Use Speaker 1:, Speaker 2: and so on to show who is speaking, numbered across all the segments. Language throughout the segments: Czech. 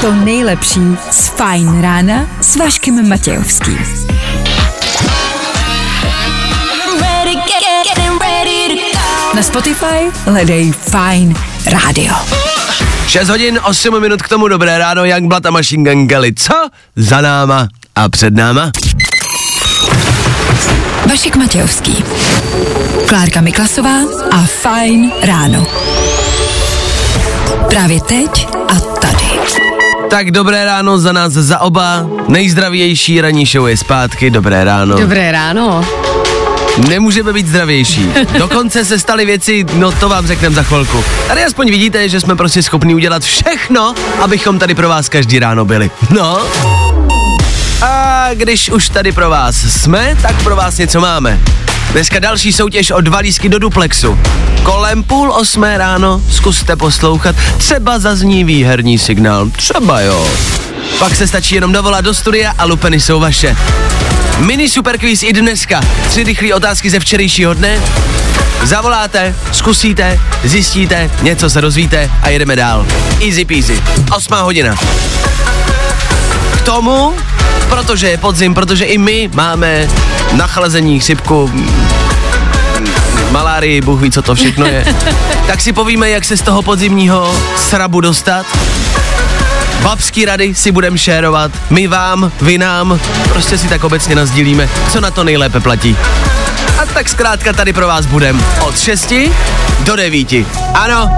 Speaker 1: to
Speaker 2: nejlepší z Fajn rána s Vaškem Matějovským.
Speaker 1: Ready, get, getting ready to go.
Speaker 2: Na Spotify hledej Fajn rádio.
Speaker 3: 6 hodin, 8 minut k tomu, dobré ráno, Youngblood a Machine Gun Kelly. Co? Za náma a před náma?
Speaker 2: Vašek Matějovský. Klárka Miklasová a Fajn ráno. Právě teď a tady.
Speaker 3: Tak dobré ráno za nás, za oba. Nejzdravější ranní show je zpátky, dobré ráno.
Speaker 4: Dobré ráno.
Speaker 3: Nemůžeme být zdravější. Dokonce se staly věci, no to vám řekneme za chvilku. Tady aspoň vidíte, že jsme prostě schopni udělat všechno, abychom tady pro vás každý ráno byli. No. A když už tady pro vás jsme, tak pro vás něco máme. Dneska další soutěž o dva lísky do duplexu. Kolem půl osmé ráno zkuste poslouchat, třeba zazní výherní signál, třeba jo. Pak se stačí jenom dovolat do studia a lupeny jsou vaše. Mini superquiz i dneska. Tři rychlé otázky ze včerejšího dne. Zavoláte, zkusíte, zjistíte, něco se dozvíte a jedeme dál. Easy peasy. Osmá hodina. Tomu, protože je podzim, protože i my máme nachlazení, chřipku, malárii, Bůh ví, co to všechno je. tak si povíme, jak se z toho podzimního srabu dostat. Babský rady si budeme šérovat, my vám, vy nám, prostě si tak obecně nazdílíme, co na to nejlépe platí. A tak zkrátka tady pro vás budem od 6 do 9. Ano.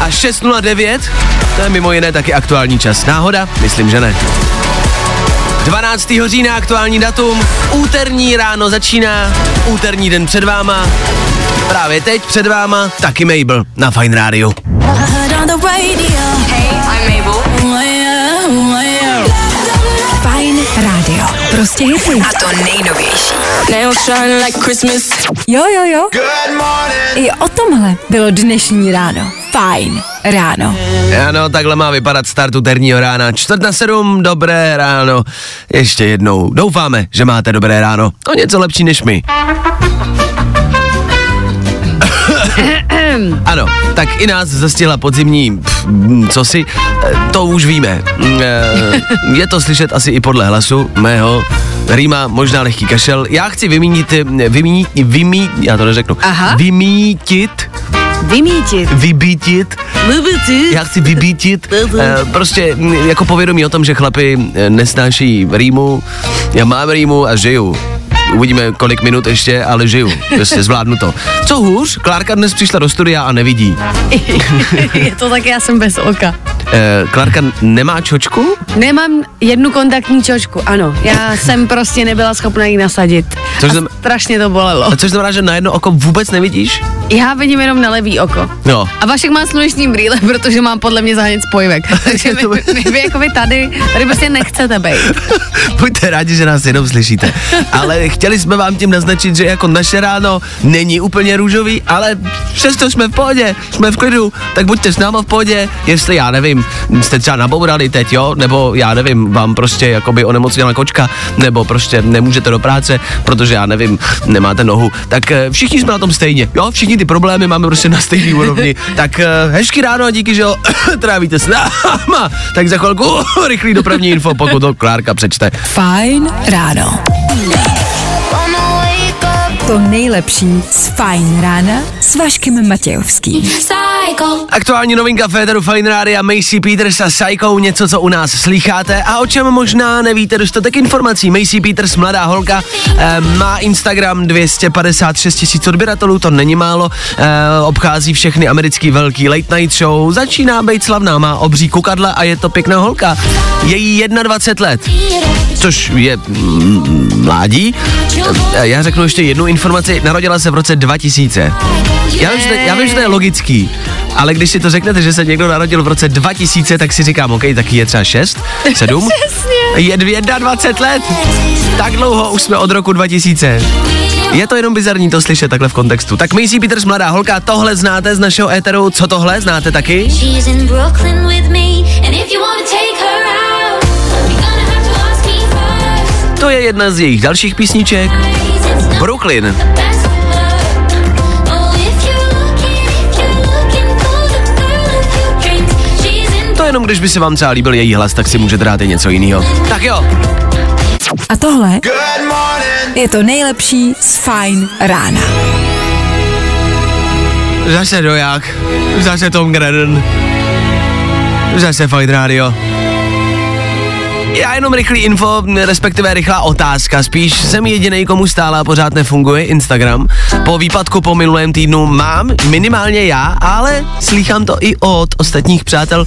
Speaker 3: A 6.09, to je mimo jiné taky aktuální čas. Náhoda? Myslím, že ne. 12. října aktuální datum, úterní ráno začíná, úterní den před váma, právě teď před váma taky Mabel na Fine Radio.
Speaker 1: Radio. Hey.
Speaker 2: Fajn rádio. Prostě hity. A to nejnovější.
Speaker 1: Like.
Speaker 2: Jo, jo, jo. I o tomhle bylo dnešní ráno. Fajn ráno.
Speaker 3: Ano, takhle má vypadat start úterního rána. Čtvrt na sedm, dobré ráno. Ještě jednou. Doufáme, že máte dobré ráno. O něco lepší než my. ano, tak i nás zastihla podzimní, pff, mm, co si, to už víme. Mm, eh, Je to slyšet asi i podle hlasu mého. Rýma, možná lehký kašel. Já chci vymínit, eh, vymínit, vymít, já to neřeknu.
Speaker 4: Aha.
Speaker 3: Vymítit,
Speaker 4: Vymítit.
Speaker 3: vybítit,
Speaker 4: Vymítit.
Speaker 3: já chci vybítit, eh, prostě mm, jako povědomí o tom, že chlapi eh, nesnáší rýmu, já mám rýmu a žiju. Uvidíme, kolik minut ještě, ale žiju. Prostě zvládnu to. Co hůř, Klárka dnes přišla do studia a nevidí.
Speaker 4: je to tak, já jsem bez oka.
Speaker 3: Eh, Klárka nemá čočku?
Speaker 4: Nemám jednu kontaktní čočku, ano. Já jsem prostě nebyla schopna ji nasadit.
Speaker 3: Což
Speaker 4: a
Speaker 3: znam-
Speaker 4: strašně to bolelo.
Speaker 3: A což znamená, že na jedno oko vůbec nevidíš?
Speaker 4: Já vidím jenom na levý oko.
Speaker 3: No.
Speaker 4: A Vašek má sluneční brýle, protože mám podle mě zahánět spojivek. Takže vy, vy, vy, jako vy tady, tady prostě nechcete být.
Speaker 3: Buďte rádi, že nás jenom slyšíte. Ale chtěli jsme vám tím naznačit, že jako naše ráno není úplně růžový, ale přesto jsme v pohodě, jsme v klidu, tak buďte s náma v pohodě, jestli já nevím, jste třeba nabourali teď, jo, nebo já nevím, vám prostě jakoby onemocněla kočka, nebo prostě nemůžete do práce, protože já nevím, nemáte nohu, tak eh, všichni jsme na tom stejně, jo, všichni ty problémy máme prostě na stejný úrovni, tak eh, hezky ráno a díky, že jo, trávíte s náma, tak za chvilku rychlý dopravní info, pokud to Klárka přečte.
Speaker 2: Fajn ráno. To nejlepší z Fajn rána s Vaškem Matějovským.
Speaker 1: Psycho.
Speaker 3: Aktuální novinka Féteru Fine Rádia Macy Peters a Psycho, něco, co u nás slycháte a o čem možná nevíte dostatek informací. Macy Peters, mladá holka, eh, má Instagram 256 tisíc odběratelů, to není málo, eh, obchází všechny americký velký late night show, začíná být slavná, má obří kukadla a je to pěkná holka. Je jí 21 let, což je mm, mládí. Já řeknu ještě jednu informaci, narodila se v roce 2000. Já vím, že to, já vím, že to je logický, ale když si to řeknete, že se někdo narodil v roce 2000, tak si říkám, OK, taky je třeba 6, 7. je 21 let. Tak dlouho už jsme od roku 2000. Je to jenom bizarní to slyšet takhle v kontextu. Tak Macy Peters, mladá holka, tohle znáte z našeho éteru, co tohle znáte taky?
Speaker 1: To
Speaker 3: je jedna z jejich dalších písniček. Brooklyn. To jenom když by se vám třeba líbil její hlas, tak si můžete dát i něco jiného. Tak jo.
Speaker 2: A tohle je to nejlepší z Fine rána.
Speaker 3: Zase doják, zase Tom Grennan, zase Fight Radio. Já jenom rychlý info, respektive rychlá otázka. Spíš jsem jediný, komu stále a pořád nefunguje Instagram. Po výpadku po minulém týdnu mám minimálně já, ale slýchám to i od ostatních přátel.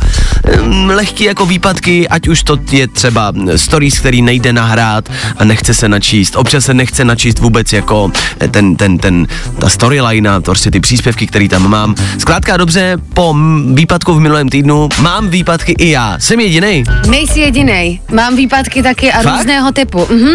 Speaker 3: Hm, Lehký jako výpadky, ať už to je třeba stories, který nejde nahrát a nechce se načíst. Občas se nechce načíst vůbec jako ten, ten, ten, ta storyline a prostě ty příspěvky, který tam mám. Zkrátka dobře, po výpadku v minulém týdnu mám výpadky i já. Jsem jediný.
Speaker 4: Nejsi jediný. Mám výpadky taky a
Speaker 3: Fakt?
Speaker 4: různého typu. Mhm.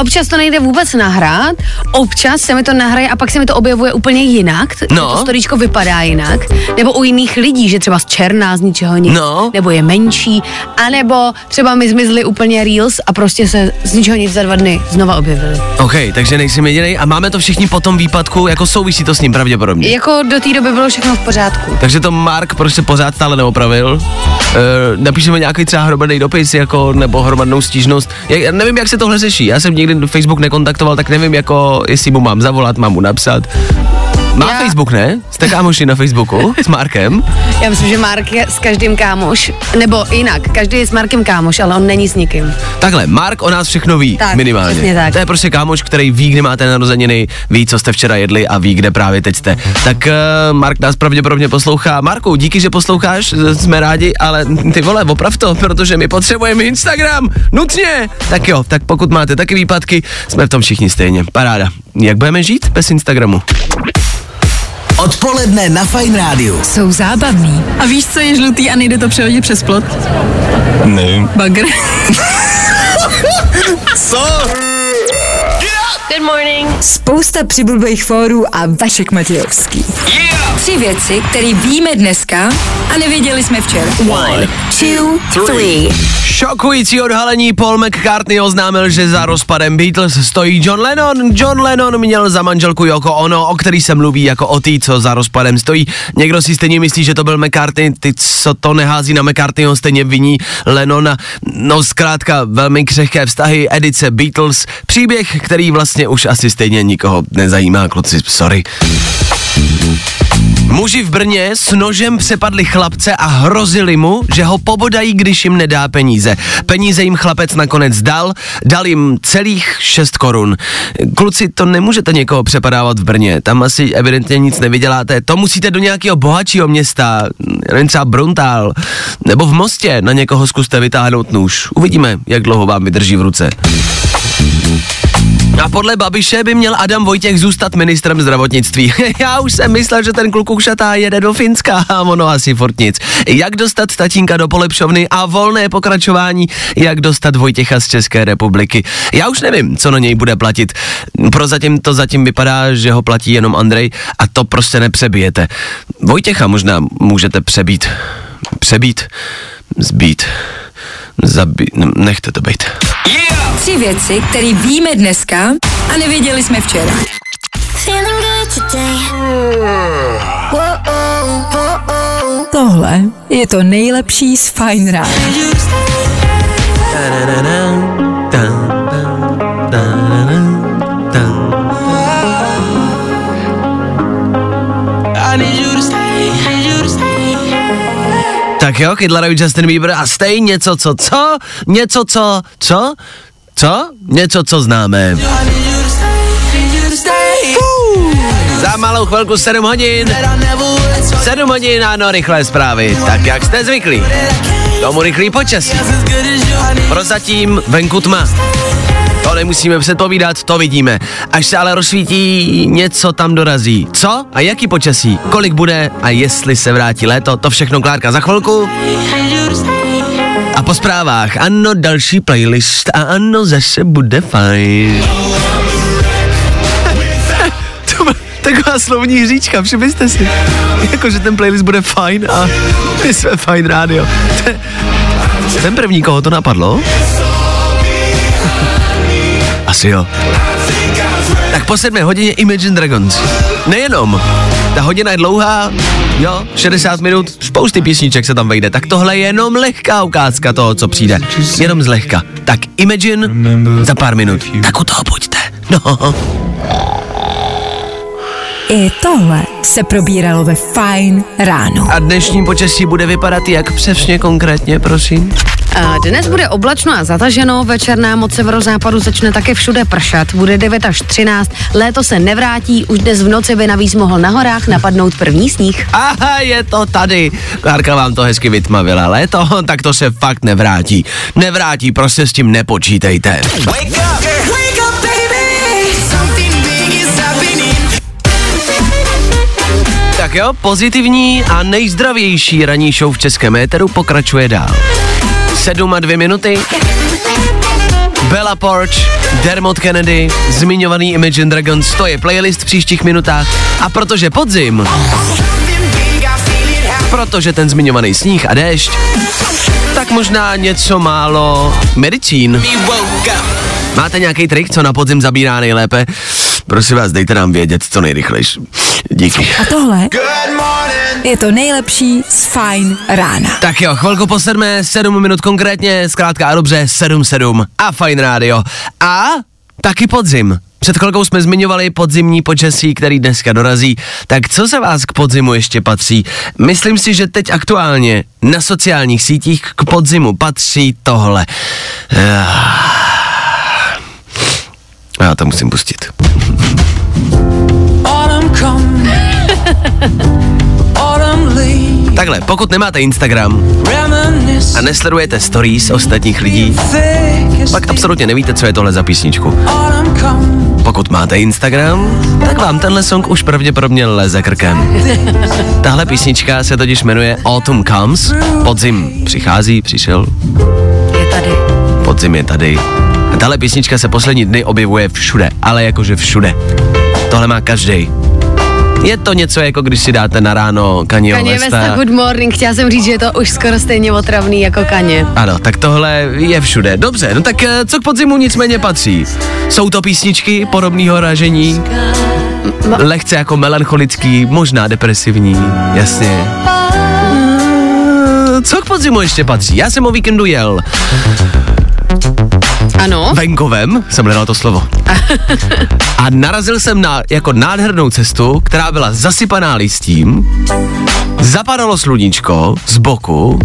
Speaker 4: Občas to nejde vůbec nahrát, občas se mi to nahraje a pak se mi to objevuje úplně jinak. t-
Speaker 3: No.
Speaker 4: To storíčko vypadá jinak. Nebo u jiných lidí, že třeba z černá z ničeho nic.
Speaker 3: No.
Speaker 4: Nebo je menší. A nebo třeba mi zmizly úplně reels a prostě se z ničeho nic za dva dny znova objevily.
Speaker 3: OK, takže nejsem jediný a máme to všichni po tom výpadku, jako souvisí to s ním pravděpodobně.
Speaker 4: Jako do té doby bylo všechno v pořádku.
Speaker 3: Takže to Mark prostě pořád stále neopravil. E, napíšeme nějaký třeba hromadný dopis, jako, nebo hromadnou stížnost. Já, já nevím, jak se tohle řeší. Já jsem nikdy Facebook nekontaktoval, tak nevím, jako, jestli mu mám zavolat, mám mu napsat. Má
Speaker 4: Já-
Speaker 3: Facebook, ne? Jste kámoši na Facebooku s Markem?
Speaker 4: Já myslím, že Mark je s každým kámoš, nebo jinak, každý je s Markem kámoš, ale on není s nikým.
Speaker 3: Takhle, Mark o nás všechno ví,
Speaker 4: Tak,
Speaker 3: minimálně.
Speaker 4: přesně tak.
Speaker 3: To je prostě kámoš, který ví, kde máte narozeniny, ví, co jste včera jedli a ví, kde právě teď jste. Tak uh, Mark nás pravděpodobně poslouchá. Marku, díky, že posloucháš, eh, jsme rádi, ale ty vole, oprav to, protože my potřebujeme Instagram, nutně. Tak jo, tak pokud máte taky výpadky, jsme v tom všichni stejně. Paráda. Jak budeme žít bez Instagramu?
Speaker 5: Odpoledne na Fine Rádiu.
Speaker 2: Jsou zábavný.
Speaker 6: A víš, co je žlutý a nejde to přehodit přes plot?
Speaker 5: Nevím.
Speaker 6: Bagr.
Speaker 2: Spousta přibulbých fórů a Vašek Matějovský. Tři věci, které víme dneska a nevěděli jsme včera. One, two, three.
Speaker 3: Šokující odhalení Paul McCartney oznámil, že za rozpadem Beatles stojí John Lennon. John Lennon měl za manželku Yoko Ono, o který se mluví jako o tý, co za rozpadem stojí. Někdo si stejně myslí, že to byl McCartney, ty, co to nehází na McCartneyho, stejně viní Lennona. No zkrátka, velmi křehké vztahy, edice Beatles, příběh, který vlastně už asi stejně nikoho nezajímá, kluci, sorry. Muži v Brně s nožem přepadli chlapce a hrozili mu, že ho pobodají, když jim nedá peníze. Peníze jim chlapec nakonec dal, dal jim celých 6 korun. Kluci, to nemůžete někoho přepadávat v Brně, tam asi evidentně nic nevyděláte, to musíte do nějakého bohatšího města, nevím, třeba Bruntál, nebo v Mostě na někoho zkuste vytáhnout nůž. Uvidíme, jak dlouho vám vydrží v ruce. A podle Babiše by měl Adam Vojtěch zůstat ministrem zdravotnictví. Já už jsem myslel, že ten kluk ušatá jede do Finska a ono asi furt nic. Jak dostat tatínka do polepšovny a volné pokračování, jak dostat Vojtěcha z České republiky. Já už nevím, co na něj bude platit. Prozatím to zatím vypadá, že ho platí jenom Andrej a to prostě nepřebijete. Vojtěcha možná můžete přebít. Přebít? Zbít. Zabít. Nechte to být.
Speaker 2: Tři věci, které víme dneska a nevěděli jsme včera. Tohle je to nejlepší z Fine rána.
Speaker 3: Jo, Kid Justin Bieber a stej něco, co, co? Něco, co, co? Co? Něco, co známe. Za malou chvilku 7 hodin. 7 hodin, ano, rychlé zprávy. Tak jak jste zvyklí. Tomu rychlý počasí. Prozatím venku tma. To nemusíme předpovídat, to vidíme. Až se ale rozsvítí, něco tam dorazí. Co? A jaký počasí? Kolik bude? A jestli se vrátí léto? To všechno Klárka za chvilku. A po zprávách, ano, další playlist a ano, zase bude fajn. taková slovní hříčka, všimli jste si. Jako, že ten playlist bude fajn a my jsme fajn rádio. Ten první, koho to napadlo? Asi jo. Tak po sedmé hodině Imagine Dragons. Nejenom. Ta hodina je dlouhá, jo, 60 minut, spousty písniček se tam vejde, tak tohle je jenom lehká ukázka toho, co přijde. Jenom zlehka. Tak Imagine za pár minut. Tak u toho buďte. No.
Speaker 2: I tohle se probíralo ve Fine ráno.
Speaker 3: A dnešní počasí bude vypadat jak přesně konkrétně, prosím?
Speaker 4: A Dnes bude oblačno a zataženo, večer nám od severozápadu začne také všude pršat, bude 9 až 13, léto se nevrátí, už dnes v noci by navíc mohl na horách napadnout první sníh.
Speaker 3: Aha, je to tady. Klárka vám to hezky vytmavila. Léto, tak to se fakt nevrátí. Nevrátí, prostě s tím nepočítejte. Tak jo, pozitivní a nejzdravější ranní show v českém éteru pokračuje dál. 7 a 2 minuty. Bella Porch, Dermot Kennedy, zmiňovaný Imagine Dragons, to je playlist v příštích minutách. A protože podzim, protože ten zmiňovaný sníh a déšť, tak možná něco málo medicín. Máte nějaký trik, co na podzim zabírá nejlépe? Prosím vás, dejte nám vědět co nejrychlejší. Díky.
Speaker 2: A tohle je to nejlepší z Fine rána.
Speaker 3: Tak jo, chvilku po sedmé, sedm minut konkrétně, zkrátka a dobře, sedm sedm a fajn rádio. A taky podzim. Před chvilkou jsme zmiňovali podzimní počasí, který dneska dorazí. Tak co se vás k podzimu ještě patří? Myslím si, že teď aktuálně na sociálních sítích k podzimu patří tohle. Ah. Já to musím pustit. Takhle, pokud nemáte Instagram a nesledujete stories ostatních lidí, pak absolutně nevíte, co je tohle za písničku. Pokud máte Instagram, tak vám tenhle song už pravděpodobně leze krkem. Tahle písnička se totiž jmenuje Autumn Comes, podzim přichází, přišel,
Speaker 4: Je tady.
Speaker 3: podzim je tady. Tahle písnička se poslední dny objevuje všude, ale jakože všude. Tohle má každý. Je to něco jako když si dáte na ráno Kanye,
Speaker 4: Kaně
Speaker 3: Westa.
Speaker 4: Vesta Good Morning, chtěla jsem říct, že je to už skoro stejně otravný jako Kaně.
Speaker 3: Ano, tak tohle je všude. Dobře, no tak eh, co k podzimu nicméně patří? Jsou to písničky podobného ražení, lehce jako melancholický, možná depresivní, jasně. Co k podzimu ještě patří? Já jsem o víkendu jel
Speaker 4: Ano,
Speaker 3: venkovem, jsem hledal to slovo. A narazil jsem na jako nádhernou cestu, která byla zasypaná listím, zapadalo sluníčko z boku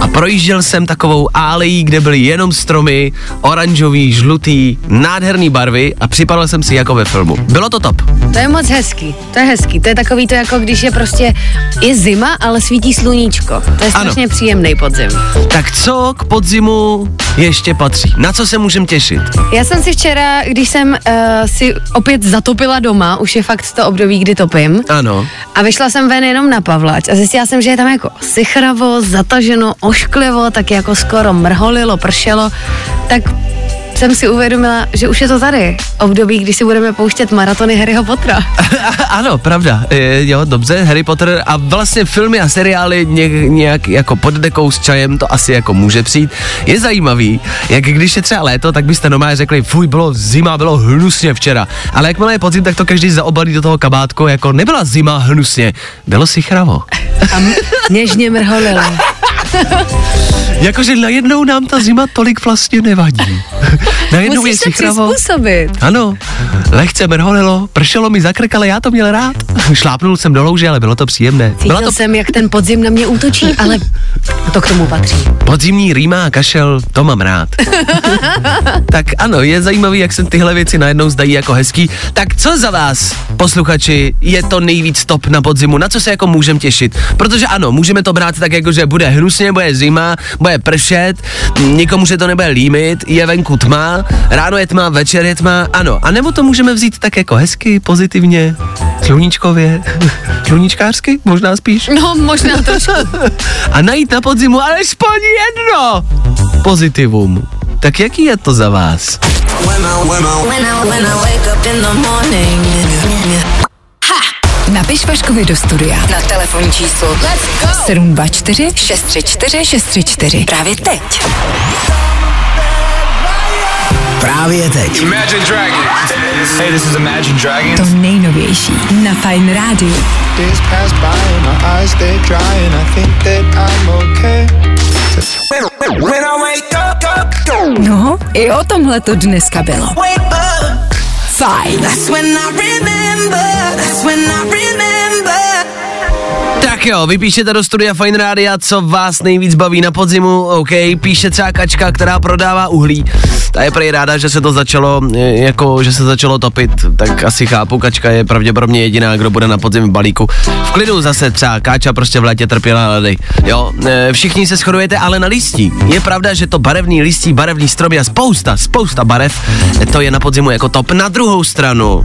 Speaker 3: a projížděl jsem takovou álejí, kde byly jenom stromy, oranžový, žlutý, nádherný barvy a připadal jsem si jako ve filmu. Bylo to top.
Speaker 4: to je moc hezký, to je hezký, to je takový to jako když je prostě, je zima, ale svítí sluníčko. To je
Speaker 3: Ano.
Speaker 4: strašně příjemný podzim.
Speaker 3: Tak co k podzimu ještě patří? Na co se můžem těšit?
Speaker 4: Já jsem si včera, když jsem uh, si opět zatopila doma, už je fakt to období, kdy topím,
Speaker 3: Ano.
Speaker 4: a vyšla jsem ven jenom na Pavlač a zjistila jsem, že je tam jako sichravo, zataženo, ošklivo, tak jako skoro mrholilo, pršelo, tak jsem si uvědomila, že už je to tady. Období, kdy si budeme pouštět maratony Harryho Pottera.
Speaker 3: ano, pravda. E, jo, dobře, Harry Potter a vlastně filmy a seriály ně, nějak jako pod dekou s čajem, to asi jako může přijít. Je zajímavý, jak když je třeba léto, tak byste normálně řekli, fuj, bylo zima, bylo hnusně včera. Ale jakmile je podzim, tak to každý zaobalí do toho kabátku, jako nebyla zima hnusně, bylo si chravo.
Speaker 4: A něžně mrholilo.
Speaker 3: Jakože najednou nám ta zima tolik vlastně nevadí. najednou
Speaker 4: Musíš
Speaker 3: je
Speaker 4: se
Speaker 3: si chravo.
Speaker 4: přizpůsobit.
Speaker 3: Ano, lehce mrholilo, pršelo mi za krk, ale já to měl rád. Šlápnul jsem do louže, ale bylo to příjemné. Byla
Speaker 4: Cítil
Speaker 3: to
Speaker 4: jsem, jak ten podzim na mě útočí, ale to k tomu patří.
Speaker 3: Podzimní rýma a kašel, to mám rád. tak ano, je zajímavý, jak se tyhle věci najednou zdají jako hezký. Tak co za vás, posluchači, je to nejvíc top na podzimu? Na co se jako můžeme těšit? Protože ano, můžeme to brát tak jako, že bude hnusně, bude zima, bude pršet, nikomu se to nebude límit, je venku tma, ráno je tma, večer je tma, ano. A nebo to můžeme vzít tak jako hezky, pozitivně, sluníčkově, sluníčkářsky, možná spíš
Speaker 4: No, možná trošku.
Speaker 3: a najít na podzimu alespoň jedno pozitivum. Tak jaký je to za vás?
Speaker 2: Napiš Vaškovi do studia na telefonní číslo 724 634 634. Právě teď.
Speaker 5: Právě teď.
Speaker 7: Imagine Dragons. Hey, this is Imagine Dragons.
Speaker 2: To nejnovější na Fine Radio.
Speaker 8: Days pass by and my eyes they dry and I think that I'm okay. When I wake up,
Speaker 2: No, i o tomhle to dneska bylo. Fajn.
Speaker 8: That's when I remember. That's when I remember.
Speaker 3: Tak jo, vy píšete do studia Fine Rádia, co vás nejvíc baví na podzimu, OK, píše třeba kačka, která prodává uhlí. Ta je prej ráda, že se to začalo, eh, jako, že se začalo topit, tak asi chápu, kačka je pravděpodobně jediná, kdo bude na podzim v balíku. V klidu zase třeba, káča prostě v létě trpěla hlady. Jo, eh, všichni se shodujete ale na listí. Je pravda, že to barevný listí, barevný stromy a spousta, spousta barev, eh, to je na podzimu jako top. Na druhou stranu,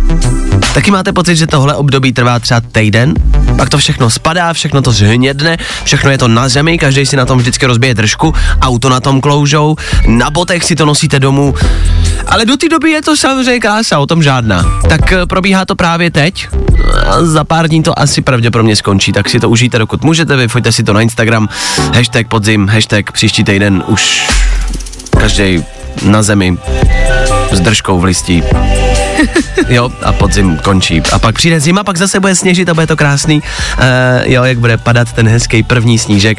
Speaker 3: Taky máte pocit, že tohle období trvá třeba týden? Pak to všechno spadá, všechno to zhnědne, všechno je to na zemi, každý si na tom vždycky rozbije držku, auto na tom kloužou, na botech si to nosíte domů. Ale do té doby je to samozřejmě krása, o tom žádná. Tak eh, probíhá to právě teď a za pár dní to asi pravděpodobně skončí, tak si to užijte, dokud můžete, vyfoďte si to na Instagram, hashtag podzim, hashtag příští týden už každý na zemi s držkou v listí. Jo, a podzim končí. A pak přijde zima, pak zase bude sněžit a bude to krásný. Uh, jo, jak bude padat ten hezký první snížek,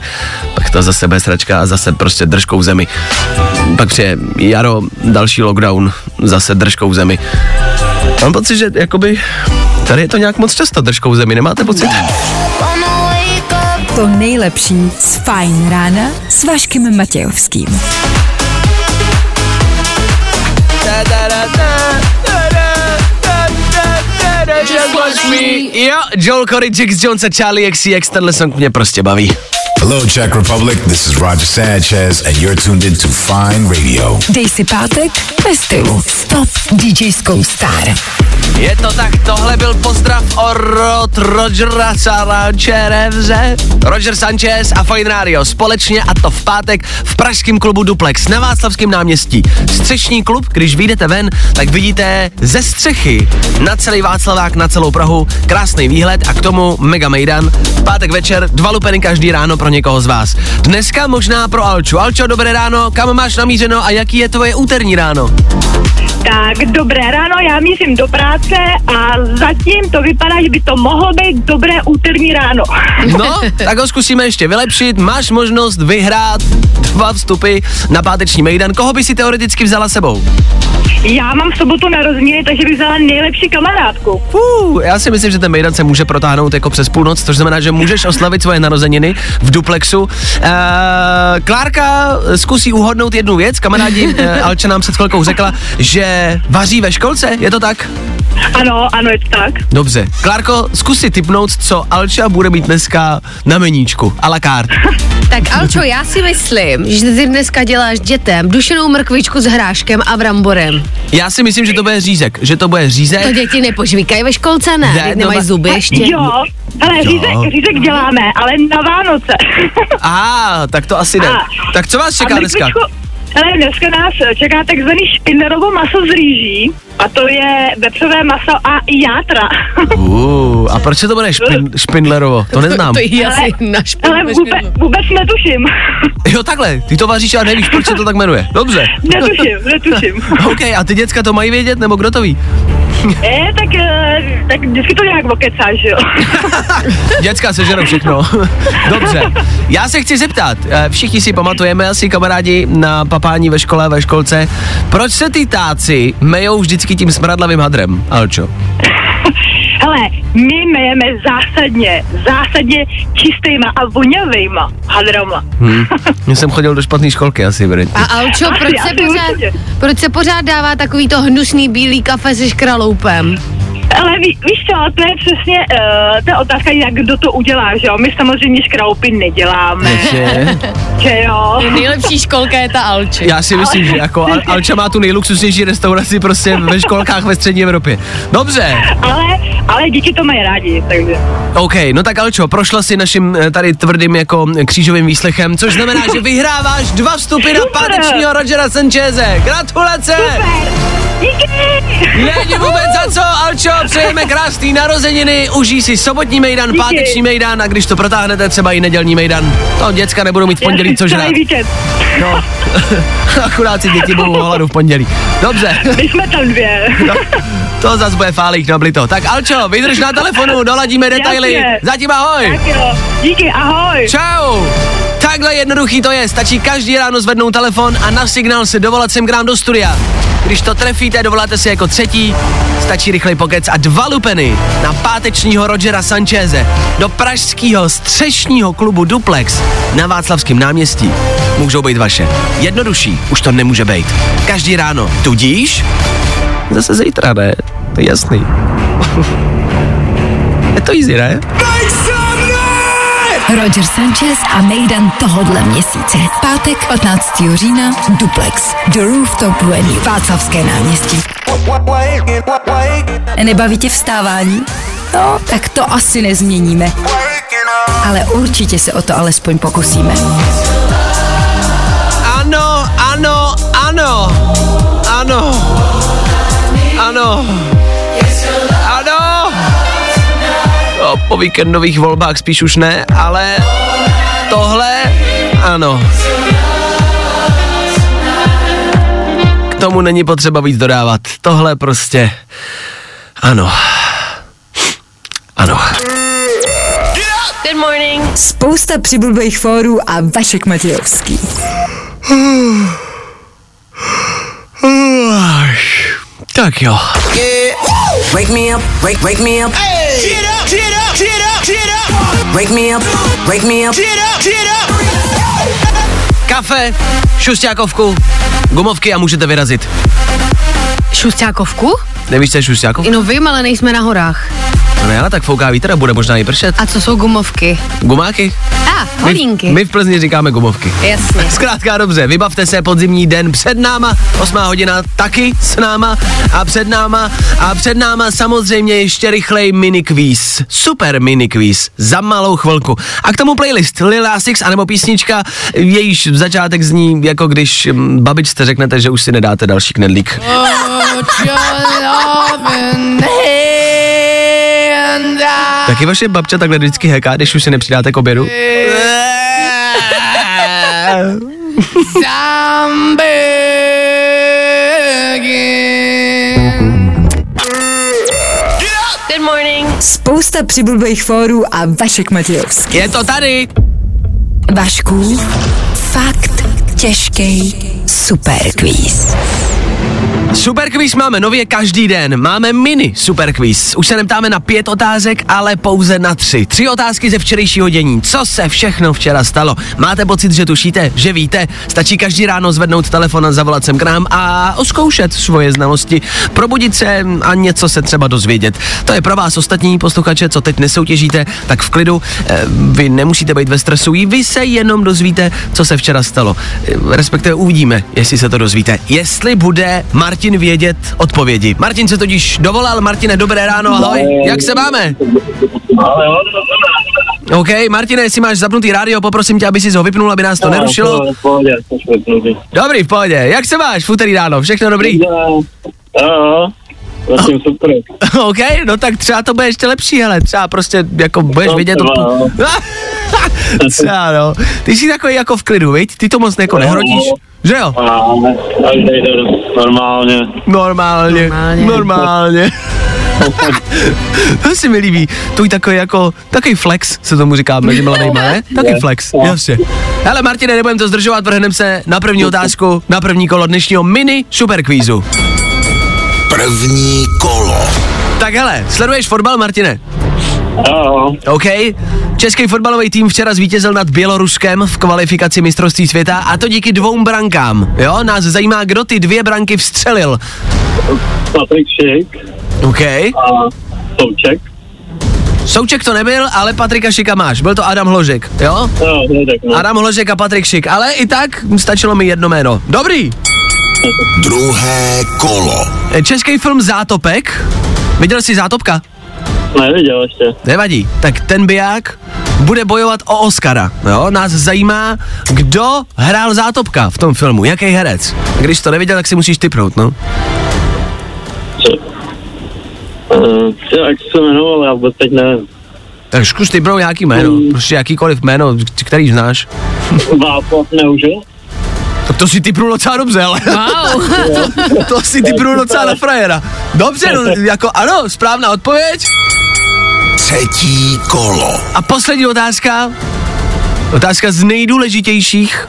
Speaker 3: pak to zase bude sračka a zase prostě držkou v zemi. Pak přijde jaro, další lockdown, zase držkou v zemi. Mám pocit, že jakoby tady je to nějak moc často držkou v zemi, nemáte pocit?
Speaker 2: To nejlepší z Fajn rána s Vaškem Matějovským.
Speaker 3: Jo, Joel Corey, Jax Jones a Charlie XCX, tenhle song mě prostě baví.
Speaker 7: Hello, Czech Republic. This is Roger Sanchez, and you're tuned in to Fine Radio.
Speaker 2: Dej si pátek ve stylu. Top DJskou star.
Speaker 3: Je to tak, tohle byl pozdrav od Rogera Sanchez, Roger Sanchez a Fine Radio společně a to v pátek v pražském klubu Duplex na Václavském náměstí. Střešní klub, když vyjdete ven, tak vidíte ze střechy na celý Václavák, na celou Prahu, krásný výhled a k tomu mega mejdan. V pátek večer, dva lupeny každý ráno pro někoho z vás. Dneska možná pro Alču. Alčo, dobré ráno, kam máš namířeno a jaký je tvoje úterní ráno?
Speaker 9: Tak dobré ráno, já mířím do práce a zatím to vypadá, že by to mohlo být dobré úterní ráno.
Speaker 3: No, tak ho zkusíme ještě vylepšit. Máš možnost vyhrát dva vstupy na páteční mejdan. Koho by si teoreticky vzala sebou?
Speaker 9: Já mám v sobotu narozeniny, takže bych vzala nejlepší kamarádku.
Speaker 3: Uh, já si myslím, že ten mejdan se může protáhnout jako přes půlnoc, což znamená, že můžeš oslavit svoje narozeniny v duplexu. Uh, Klárka zkusí uhodnout jednu věc. Kamarádi, uh, Alča nám před chvilkou řekla, že vaří ve školce, je to tak?
Speaker 9: Ano, ano, je to tak.
Speaker 3: Dobře. Klárko, zkus si typnout, co Alča bude mít dneska na meníčku. A la carte.
Speaker 4: Tak Alčo, já si myslím, že ty dneska děláš dětem dušenou mrkvičku s hráškem a bramborem.
Speaker 3: Já si myslím, že to bude řízek. Že to bude řízek.
Speaker 4: To děti nepožvíkají ve školce, ne?
Speaker 3: Ne, no
Speaker 4: nemají
Speaker 3: ba-
Speaker 4: zuby ještě.
Speaker 9: Jo, ale
Speaker 3: Jo.
Speaker 9: řízek, řízek děláme, ale na Vánoce.
Speaker 3: Aha, tak to asi ne.
Speaker 9: A-
Speaker 3: Tak co vás čeká
Speaker 9: a
Speaker 3: dneska?
Speaker 9: Ale dneska nás čeká takzvaný špindlerovo maso z rýží a to je vepřové maso a játra.
Speaker 3: Uh, a proč se to bude špin, špindlerovo? To neznám.
Speaker 4: To je asi na
Speaker 9: Ale vůbec, vůbec netuším.
Speaker 3: Jo, takhle, ty to vaříš a nevíš, proč se to tak jmenuje. Dobře.
Speaker 9: Netuším, netuším.
Speaker 3: OK, a ty děcka to mají vědět, nebo kdo to ví?
Speaker 9: Je, tak, eh, tak vždycky to nějak okecáš, jo.
Speaker 3: Děcka sežerou všechno. Dobře. Já se chci zeptat, eh, všichni si pamatujeme asi kamarádi na papání ve škole, ve školce, proč se ty táci mejou vždycky tím smradlavým hadrem, Alčo?
Speaker 9: Hele, my mejeme zásadně, zásadně čistýma a vonavýma hadrama.
Speaker 3: Hm. Já jsem chodil do špatné školky asi, evidentně.
Speaker 4: A Alčo,
Speaker 9: Asi,
Speaker 4: proč se,
Speaker 9: asi
Speaker 4: pořád,
Speaker 9: určitě.
Speaker 4: proč se pořád dává takový to hnusný bílý kafe se škraloupem?
Speaker 9: Ale ví, víš co, to je přesně uh, ta otázka, jak kdo to udělá, že jo? My samozřejmě škraupy neděláme,
Speaker 3: Že?
Speaker 9: že jo?
Speaker 4: Nejlepší školka je ta Alči.
Speaker 3: Já si myslím, že jako Al- Alča má tu nejluxusnější restauraci prostě ve školkách ve střední Evropě. Dobře,
Speaker 9: Ale, ale děti to mají rádi, takže.
Speaker 3: OK, no tak Alčo, prošla si naším eh, tady tvrdým jako křížovým výslechem, což znamená, že vyhráváš dva vstupy na pátečního Rogera Sancheze. Gratulace!
Speaker 9: Super, Díky!
Speaker 3: Není vůbec za co, Alčo, přejeme krásný narozeniny, užij si sobotní mejdan,
Speaker 9: Díky.
Speaker 3: páteční mejdan a když to protáhnete, třeba i nedělní mejdan. To děcka nebudou mít v pondělí co žrát.
Speaker 9: Víkend.
Speaker 3: No, akurát si děti budou hladu v pondělí. Dobře,
Speaker 9: My jsme tam dvě.
Speaker 3: no, to zase bude fálík na blito. Tak Alčo, vydrž na telefonu, doladíme detaily.
Speaker 9: Jasně.
Speaker 3: Zatím ahoj.
Speaker 9: Tak jo. Díky, ahoj.
Speaker 3: Čau! Takhle jednoduchý to je, stačí každý ráno zvednout telefon a na signál se dovolat sem k nám do studia. Když to trefíte, dovoláte si jako třetí, stačí rychlej pokec a dva lupeny na pátečního Rogera Sancheze do pražského střešního klubu Duplex na Václavském náměstí. Můžou být vaše. Jednodušší, už to nemůže být. Každý ráno. Tudíž? Zase zítra, ne? To je jasný. je to easy, ne?
Speaker 2: Roger Sanchez a Mejdan tohodle měsíce. Pátek 15. října Duplex. The Rooftop Venue. Václavské náměstí. Nebaví tě vstávání? No, tak to asi nezměníme. Ale určitě se o to alespoň pokusíme.
Speaker 3: Ano, ano, ano, ano, ano, ano. Po víkendových volbách spíš už ne, ale tohle ano. K tomu není potřeba víc dodávat. Tohle prostě ano. Ano.
Speaker 1: Good morning.
Speaker 2: Spousta přibulbých fórů a Vašek Matějovský.
Speaker 3: Tak jo.
Speaker 10: Wake me up, wake, wake me up. Get get get up. Wake me up, wake me up. Get up, get up.
Speaker 3: Kafe, šustákovku, gumovky a můžete vyrazit.
Speaker 4: Šustákovku?
Speaker 3: Nevíš, co je šustákovka?
Speaker 4: No vím, ale nejsme na horách.
Speaker 3: No ne, ale tak fouká vítr a bude možná i pršet.
Speaker 4: A co jsou gumovky?
Speaker 3: Gumáky?
Speaker 4: A,
Speaker 3: My,
Speaker 4: holínky.
Speaker 3: my v Plzni říkáme gumovky.
Speaker 4: Jasně.
Speaker 3: Zkrátka dobře, vybavte se podzimní den před náma, 8 hodina taky s náma a před náma a před náma samozřejmě ještě rychlej mini quiz. Super mini quiz za malou chvilku. A k tomu playlist Lil Nas X anebo písnička, jejíž začátek zní jako když mm, babičce řeknete, že už si nedáte další knedlík. Taky vaše babča takhle vždycky heká, když už si nepřidáte k obědu?
Speaker 1: Good morning.
Speaker 2: Spousta přibulbých fórů a Vašek Matějovský.
Speaker 3: Je to tady!
Speaker 2: Vašku, fakt těžký superquiz.
Speaker 3: Super quiz máme nově každý den. Máme mini super quiz. Už se neptáme na pět otázek, ale pouze na tři. Tři otázky ze včerejšího dění. Co se všechno včera stalo? Máte pocit, že tušíte, že víte? Stačí každý ráno zvednout telefon a zavolat sem k nám a oskoušet svoje znalosti, probudit se a něco se třeba dozvědět. To je pro vás ostatní posluchače, co teď nesoutěžíte, tak v klidu. Eh, Vy nemusíte být ve stresu, vy se jenom dozvíte, co se včera stalo. Eh, Respektive uvidíme, jestli se to dozvíte. Jestli bude Martin vědět odpovědi. Martin se totiž dovolal. Martine, dobré ráno, ahoj. Jak se máme? OK, Martine, jestli máš zapnutý rádio, poprosím tě, aby si ho vypnul, aby nás to nerušilo. Dobrý, v pohodě. Jak se máš v úterý ráno? Všechno dobrý?
Speaker 11: Jo, zatím super.
Speaker 3: OK, no tak třeba to bude ještě lepší, hele, třeba prostě jako budeš
Speaker 11: No,
Speaker 3: vidět
Speaker 11: třeba,
Speaker 3: odpo- třeba no. Ty jsi takový jako v klidu, viď? Ty to moc jako nehrotíš, že jo?
Speaker 11: Ale normálně.
Speaker 3: Normálně, normálně. normálně. to si mi líbí. Tvůj takový jako, takový flex se tomu říká mezi mladýma, ne? Takový flex, jasně. Hele Martine, nebudem to zdržovat, vrhneme se na první otázku, na první kolo dnešního mini super kvízu.
Speaker 7: První kolo.
Speaker 3: Tak hele, sleduješ fotbal, Martine?
Speaker 11: Jo,
Speaker 3: OK. Český fotbalový tým včera zvítězil nad Běloruskem v kvalifikaci mistrovství světa a to díky dvou brankám. Jo, nás zajímá, kdo ty dvě branky vstřelil.
Speaker 11: Patrik Šik
Speaker 3: OK.
Speaker 11: a Souček.
Speaker 3: Souček to nebyl, ale Patrika Šika máš. Byl to Adam Hložek, jo?
Speaker 11: Jo, Hledek, no.
Speaker 3: Adam Hložek a Patrik Šik, ale i tak stačilo mi jedno jméno. Dobrý.
Speaker 7: Druhé kolo.
Speaker 3: Český film Zátopek. Viděl jsi Zátopka?
Speaker 11: Neviděl ještě.
Speaker 3: Nevadí. Tak ten biják bude bojovat o Oscara. Jo? Nás zajímá, kdo hrál Zátopka v tom filmu, jaký herec. Když to neviděl, tak si musíš typnout, no.
Speaker 11: Uh, jak se jmenoval, já vůbec teď nevím.
Speaker 3: Tak zkus ty bro nějaký jméno, prostě jakýkoliv jméno, který znáš.
Speaker 11: Václav Neužil?
Speaker 3: Tak to si typnul docela dobře, ale.
Speaker 4: Wow.
Speaker 3: to si typnul docela na frajera. Dobře, no, jako ano, správná odpověď.
Speaker 7: Třetí kolo.
Speaker 3: A poslední otázka. Otázka z nejdůležitějších.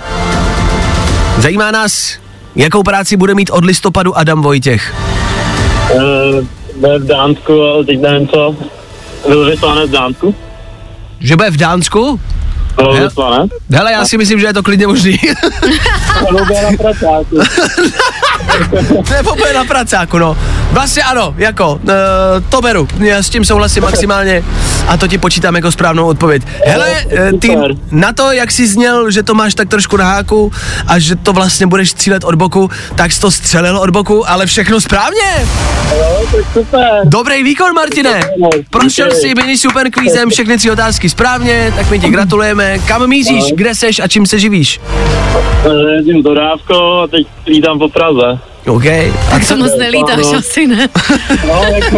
Speaker 3: Zajímá nás, jakou práci bude mít od listopadu Adam Vojtěch.
Speaker 11: Uh, bude v Dánsku, ale teď nevím co. Byl vyslanec v Dánsku?
Speaker 3: Že bude v Dánsku?
Speaker 11: Byl
Speaker 3: He-
Speaker 11: vyslanec?
Speaker 3: Hele, já si myslím, že je to klidně možný.
Speaker 11: Nebo byl na pracáku.
Speaker 3: Nebo bude na pracáku, no. Vlastně ano, jako, uh, to beru, já s tím souhlasím maximálně a to ti počítám jako správnou odpověď. Hele, eh, ty na to, jak jsi zněl, že to máš tak trošku na háku a že to vlastně budeš střílet od boku, tak jsi to střelil od boku, ale všechno správně. Dobrý výkon, Martine. Prošel si mini super kvízem všechny tři otázky správně, tak my ti gratulujeme. Kam míříš, kde seš a čím se živíš?
Speaker 11: Eh, Jezdím dodávkou a teď lítám po Praze.
Speaker 3: OK. A
Speaker 4: Tak
Speaker 3: co,
Speaker 4: to moc nelítáš
Speaker 11: no.
Speaker 4: asi, ne?
Speaker 11: No, jako,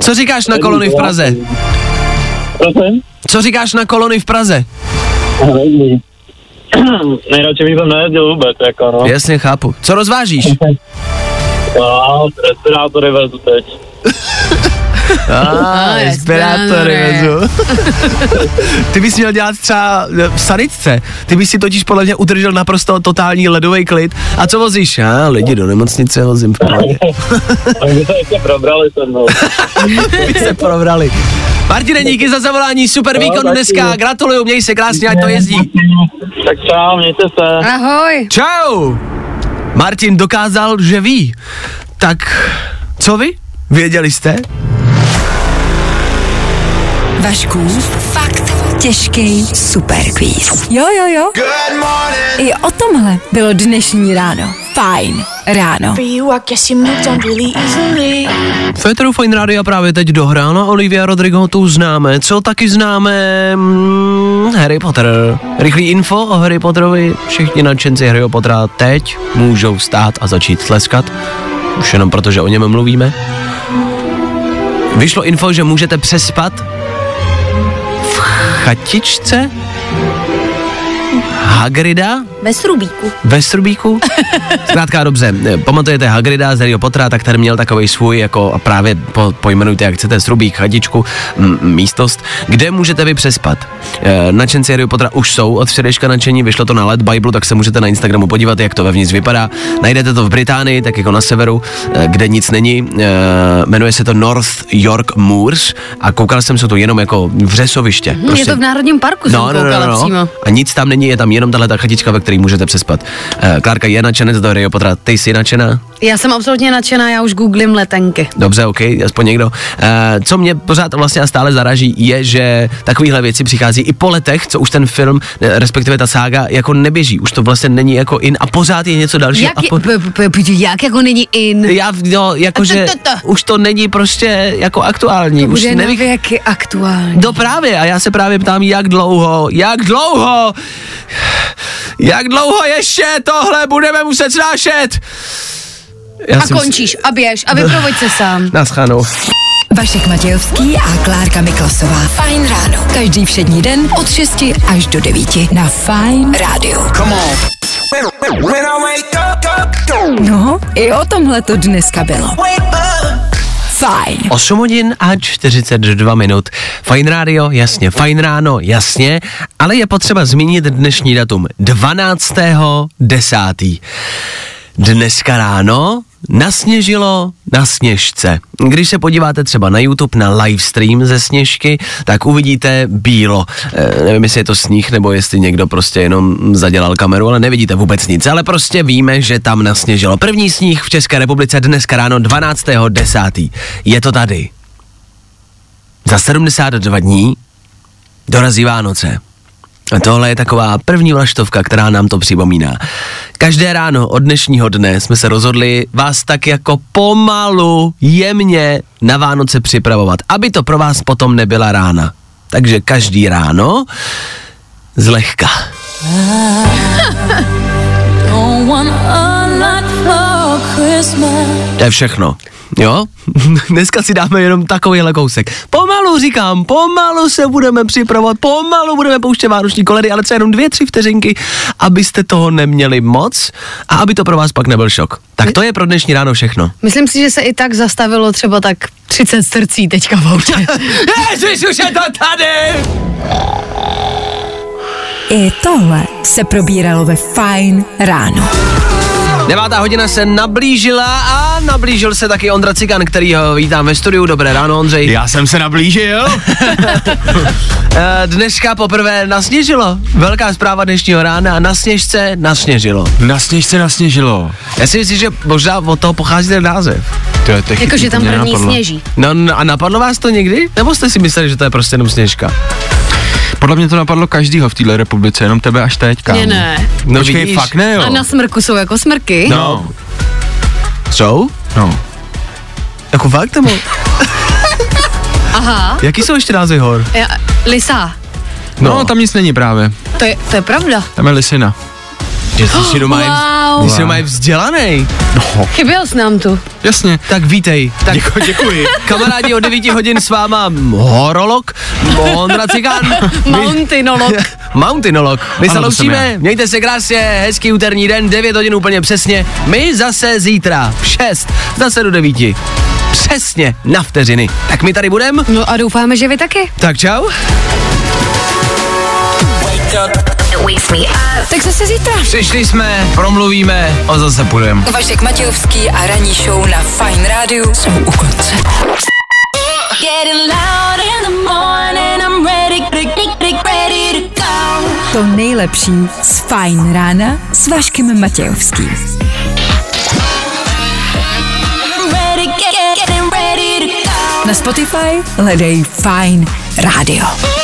Speaker 3: co říkáš na kolony v Praze?
Speaker 11: prosím?
Speaker 3: Co říkáš na kolony v Praze?
Speaker 11: Nejradši bych tam nejezdil vůbec, jako no.
Speaker 3: Jasně, chápu. Co rozvážíš?
Speaker 11: No, respirátory vezu teď.
Speaker 3: Ah, vezu. Ty bys měl dělat třeba eh, v sanitce. Ty bys si totiž podle mě udržel naprosto totální ledový klid. A co vozíš? Já lidi do nemocnice vozím v pohodě.
Speaker 11: A my se ještě probrali se mnou.
Speaker 3: Vy se probrali. Martine, díky za zavolání, super výkon dneska, gratuluju, měj se krásně, ať to jezdí.
Speaker 11: Tak čau, mějte se.
Speaker 4: Ahoj.
Speaker 3: Čau! Martin dokázal, že ví. Tak, co vy? Věděli jste?
Speaker 2: Vašku, fakt těžký superquiz. Jo, jo, jo. I o tomhle bylo dnešní ráno. Fajn ráno.
Speaker 3: Féteru Fine Radio právě teď dohrála Olivia Rodrigo, tu známe. Co taky známe? Mm, Harry Potter. Rychlý info o Harry Potterovi. Všichni nadšenci Harry Pottera teď můžou vstát a začít tleskat. Už jenom proto, že o něm mluvíme. Vyšlo info, že můžete přespat chatičce Hagrida
Speaker 4: Bez rubíku.
Speaker 3: ve Strubíku? Zkrátka dobře, pamatujete Hagrida z Harryho Pottera, tak ten měl takový svůj, jako právě po, pojmenujte, jak chcete, Strubík, chatičku, m, místost, kde můžete vy přespat. E, načenci Harryho Pottera už jsou od včerejška nadšení, vyšlo to na Let Bible, tak se můžete na Instagramu podívat, jak to vevnitř vypadá. Najdete to v Británii, tak jako na severu, e, kde nic není. E, jmenuje se to North York Moors a koukal jsem se to jenom jako vřesoviště.
Speaker 4: Hm, Je to v Národním parku, jsem koukala přímo.
Speaker 3: A nic tam není, je tam jenom tahle ta chatička, ve které můžete přespat. Uh, Klárka je nadšenec do Harryho Pottera, ty jsi nadšená?
Speaker 4: Já jsem absolutně nadšená, já už googlím letenky.
Speaker 3: Dobře, OK, aspoň někdo. Uh, co mě pořád vlastně a stále zaraží, je, že takovéhle věci přichází i po letech, co už ten film, eh, respektive ta sága, jako neběží. Už to vlastně není jako in a pořád je něco dalšího.
Speaker 4: Jak, je,
Speaker 3: po...
Speaker 4: jak jako není in?
Speaker 3: Já, no, jakože už to není prostě jako aktuální.
Speaker 4: To
Speaker 3: už
Speaker 4: na
Speaker 3: nevych-
Speaker 4: věky aktuální.
Speaker 3: No právě, a já se právě ptám, jak dlouho, jak dlouho, jak dlouho ještě tohle budeme muset snášet? Já
Speaker 4: A
Speaker 3: si
Speaker 4: končíš, a běž, a vyprovoď se sám.
Speaker 3: Naschledanou.
Speaker 2: Vašek Matějovský a Klárka Miklasová. Fajn ráno. Každý všední den od 6 až do 9 na Fajn rádiu. No, i o tomhle to dneska bylo. Fajn.
Speaker 3: 8 hodin a 42 minut. Fajn rádio, jasně, fajn ráno, jasně, ale je potřeba zmínit dnešní datum. 12.10. Dneska ráno nasněžilo na sněžce. Když se podíváte třeba na YouTube na livestream ze sněžky, tak uvidíte bílo. E, nevím, jestli je to sníh, nebo jestli někdo prostě jenom zadělal kameru, ale nevidíte vůbec nic. Ale prostě víme, že tam nasněžilo. První sníh v České republice dneska ráno 12.10. Je to tady. Za 72 dní dorazí Vánoce. A tohle je taková první vlaštovka, která nám to připomíná. Každé ráno od dnešního dne jsme se rozhodli vás tak jako pomalu, jemně na Vánoce připravovat, aby to pro vás potom nebyla rána. Takže každý ráno zlehka.
Speaker 1: Christmas.
Speaker 3: To je všechno. Jo? Dneska si dáme jenom takovýhle kousek. Pomalu říkám, pomalu se budeme připravovat, pomalu budeme pouštět vánoční koledy, ale co jenom dvě, tři vteřinky, abyste toho neměli moc a aby to pro vás pak nebyl šok. Tak to je pro dnešní ráno všechno.
Speaker 4: Myslím si, že se i tak zastavilo třeba tak 30 srdcí teďka v autě.
Speaker 3: Ježiš, už je to tady!
Speaker 2: I tohle se probíralo ve Fine ráno.
Speaker 3: Devátá hodina se nablížila a nablížil se taky Ondra Cigan, který ho vítám ve studiu. Dobré ráno, Ondřej.
Speaker 5: Já jsem se nablížil.
Speaker 3: Eh, Dneska poprvé nasněžilo. Velká zpráva dnešního rána. Na sněžce nasněžilo.
Speaker 5: Na sněžce nasněžilo.
Speaker 3: Já si myslím, že možná od toho pochází ten název.
Speaker 5: To je technicky,
Speaker 4: Jakože tam první sněží.
Speaker 3: No, no a napadlo vás to někdy? Nebo jste si mysleli, že to je prostě jenom sněžka?
Speaker 5: Podle mě to napadlo každýho v téhle republice, jenom tebe až teď, kámo.
Speaker 4: Ne, ne.
Speaker 3: No
Speaker 5: Počkej,
Speaker 3: vidíš.
Speaker 5: fakt ne, jo.
Speaker 4: A na smrku jsou jako smrky.
Speaker 5: No,
Speaker 3: Jsou?
Speaker 5: no.
Speaker 3: Jako fakt, nebo?
Speaker 4: Aha.
Speaker 3: Jaký jsou ještě názvy hor?
Speaker 4: Ja, lisa.
Speaker 5: No, no, tam nic není právě.
Speaker 4: To je, to je pravda.
Speaker 5: Tam je lisina.
Speaker 3: Že jsi si doma,
Speaker 4: Wow.
Speaker 3: ty jsi doma je vzdělaný.
Speaker 4: Chyběl jsi nám tu.
Speaker 5: Jasně.
Speaker 3: Tak vítej. Tak
Speaker 5: Děkuji, děkuji.
Speaker 3: kamarádi od 9 hodin s váma horolog, Ondra Cigan.
Speaker 4: Mountinolog.
Speaker 3: Mountinolog. My se loučíme, mějte se krásně, hezký úterní den, 9 hodin úplně přesně. My zase zítra v 6, zase do 9. Přesně na vteřiny. Tak my tady budeme.
Speaker 4: No a doufáme, že vy taky.
Speaker 3: Tak čau.
Speaker 2: Tak zase zítra.
Speaker 5: Přišli jsme, promluvíme a zase půjdeme.
Speaker 2: Vašek Matějovský a ranní show na Fine rádiu jsou u konce.
Speaker 1: Getting loud in the morning, I'm ready, ready, ready to go.
Speaker 2: To nejlepší z Fine rána s Vaškem Matějovským. Na Spotify hledej Fine Radio.